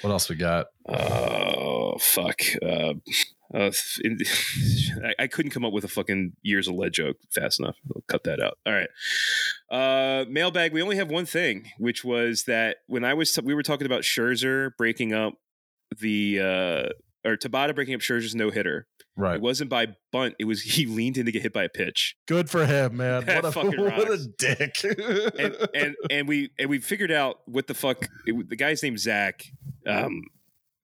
what else we got? oh fuck. Uh, (laughs) in- (laughs) I, I couldn't come up with a fucking years of lead joke fast enough. I'll cut that out. All right. Uh, mailbag. We only have one thing, which was that when I was we were talking about Scherzer breaking up the uh, or Tabata breaking up Scherzer's no hitter, Right. It wasn't by bunt. It was (laughs) he leaned in to get hit by a pitch. Good for him, man. That What a, fucking what a dick. and and and we and we figured out what the fuck it, the guy's named Zach um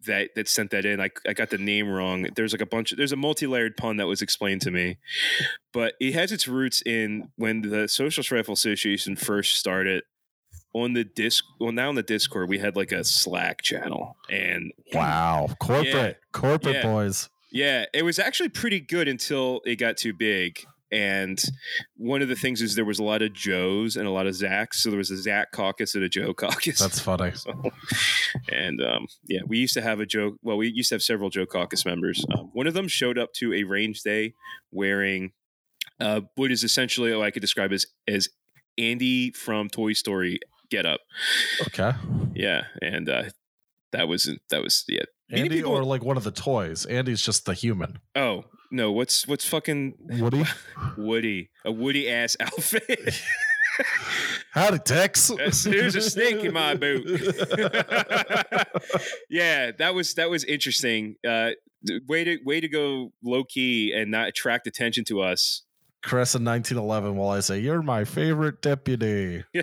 that that sent that in I, I got the name wrong there's like a bunch of there's a multi-layered pun that was explained to me but it has its roots in when the socialist rifle association first started on the disc well now on the discord we had like a slack channel and wow. Corporate. Corporate Yeah. boys. yeah, it was actually pretty good until it got too big. And one of the things is there was a lot of Joes and a lot of Zachs. So there was a Zach caucus and a Joe caucus. That's funny. (laughs) So, and um, yeah, we used to have a Joe. Well, we used to have several Joe caucus members. Um, one of them showed up to a range day wearing uh, what is essentially what I could describe as as Andy from Toy Story get up. Okay. Yeah, and uh, that was that was yeah. Andy people- or like one of the toys. Andy's just the human. Oh no, what's what's fucking Woody? (laughs) Woody, a Woody ass (laughs) outfit. Howdy, Tex. That's- (laughs) There's a snake in my boot. yeah, that was that was interesting. Uh, way to way to go low key and not attract attention to us. Chris in 1911 while I say, You're my favorite deputy. (laughs)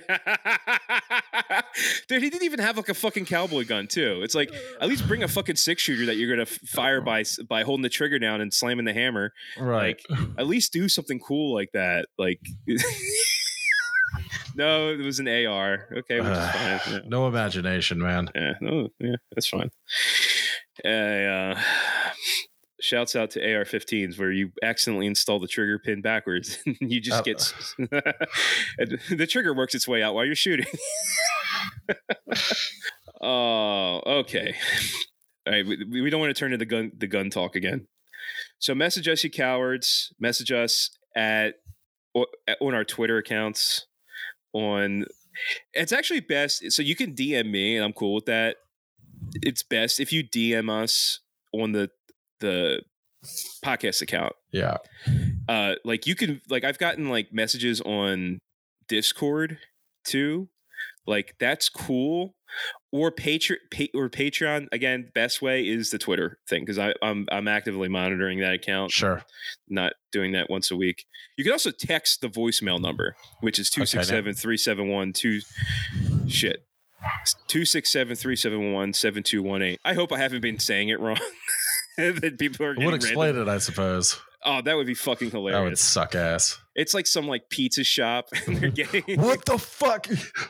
Dude, he didn't even have like a fucking cowboy gun too. It's like at least bring a fucking six shooter that you're gonna fire by by holding the trigger down and slamming the hammer. Right. Like at least do something cool like that. Like (laughs) no, it was an AR. Okay, which is fine. Yeah. (sighs) no imagination, man. Yeah, no, yeah, that's fine. (sighs) Uh, uh, shouts out to AR-15s where you accidentally install the trigger pin backwards. (laughs) and you just Uh, get (laughs) the trigger works its way out while you're shooting. (laughs) oh, okay. All right, we, we don't want to turn to the gun the gun talk again. So message us, you cowards. Message us at on our Twitter accounts. On it's actually best. So you can DM me, and I'm cool with that. It's best if you DM us on the the podcast account. Yeah. Uh, like you can like I've gotten like messages on Discord too. Like that's cool. Or Patreon, pa- or Patreon again. Best way is the Twitter thing because I'm I'm actively monitoring that account Sure. not doing that once a week. You can also text the voicemail number, which is 267 371 2 shit. 267 371 7218. I hope I haven't been saying it wrong. (laughs) (laughs) that people are getting would explain it, I suppose. Oh, that would be fucking hilarious. That would suck ass. It's like some like pizza shop (laughs) and they're (laughs) getting What the fuck?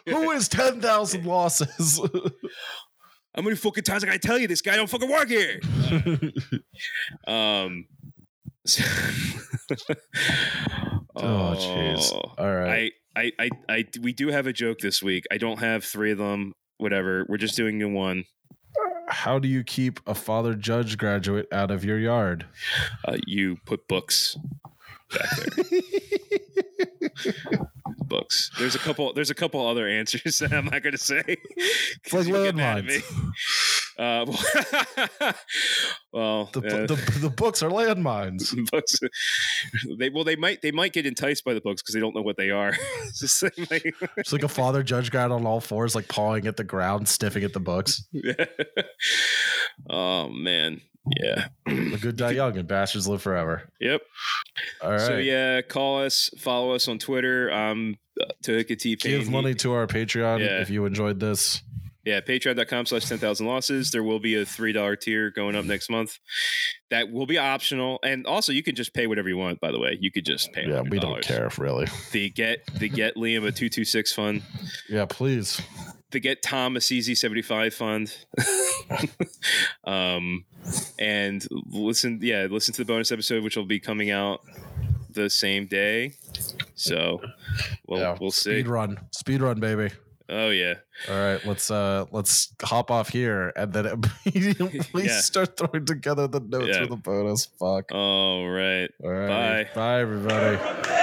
Who is 10,000 losses? how many fucking times I gotta tell you this guy don't fucking work here? um Oh, jeez. All right. I, I, I, I, we do have a joke this week. I don't have three of them. Whatever. We're just doing the one. How do you keep a father judge graduate out of your yard? Uh, you put books back there. (laughs) books. There's a couple. There's a couple other answers (laughs) that I'm not going to say. Like landmines. Uh, (laughs) well, The, uh, the, the books are landmines. (laughs) books. They well, they might they might get enticed by the books because they don't know what they are. (laughs) It's like- It's like a father judge grad on all fours, like pawing at the ground, sniffing at the books. Yeah. oh man, yeah. The good (clears throat) die young and bastards live forever. Yep. All right. So yeah, call us, follow us on Twitter. Um, Tahika T. Give money to our Patreon Yeah. if you enjoyed this. Yeah, patreon.com slash 10,000 losses. There will be a $3 tier going up next month. That will be optional. And also, you can just pay whatever you want, by the way. You could just pay Yeah, we don't care if really. The get the get Liam a 226 fund. Yeah, please. The get Tom a CZ75 fund. (laughs) um, and listen, yeah, listen to the bonus episode, which will be coming out the same day. So we'll, yeah, we'll see. Speed run. Speed run, baby. Oh, yeah. All right, let's uh let's hop off here and then (laughs) immediately Yeah. start throwing together the notes Yeah. for the bonus. Fuck. All right. All right. Bye. Bye everybody.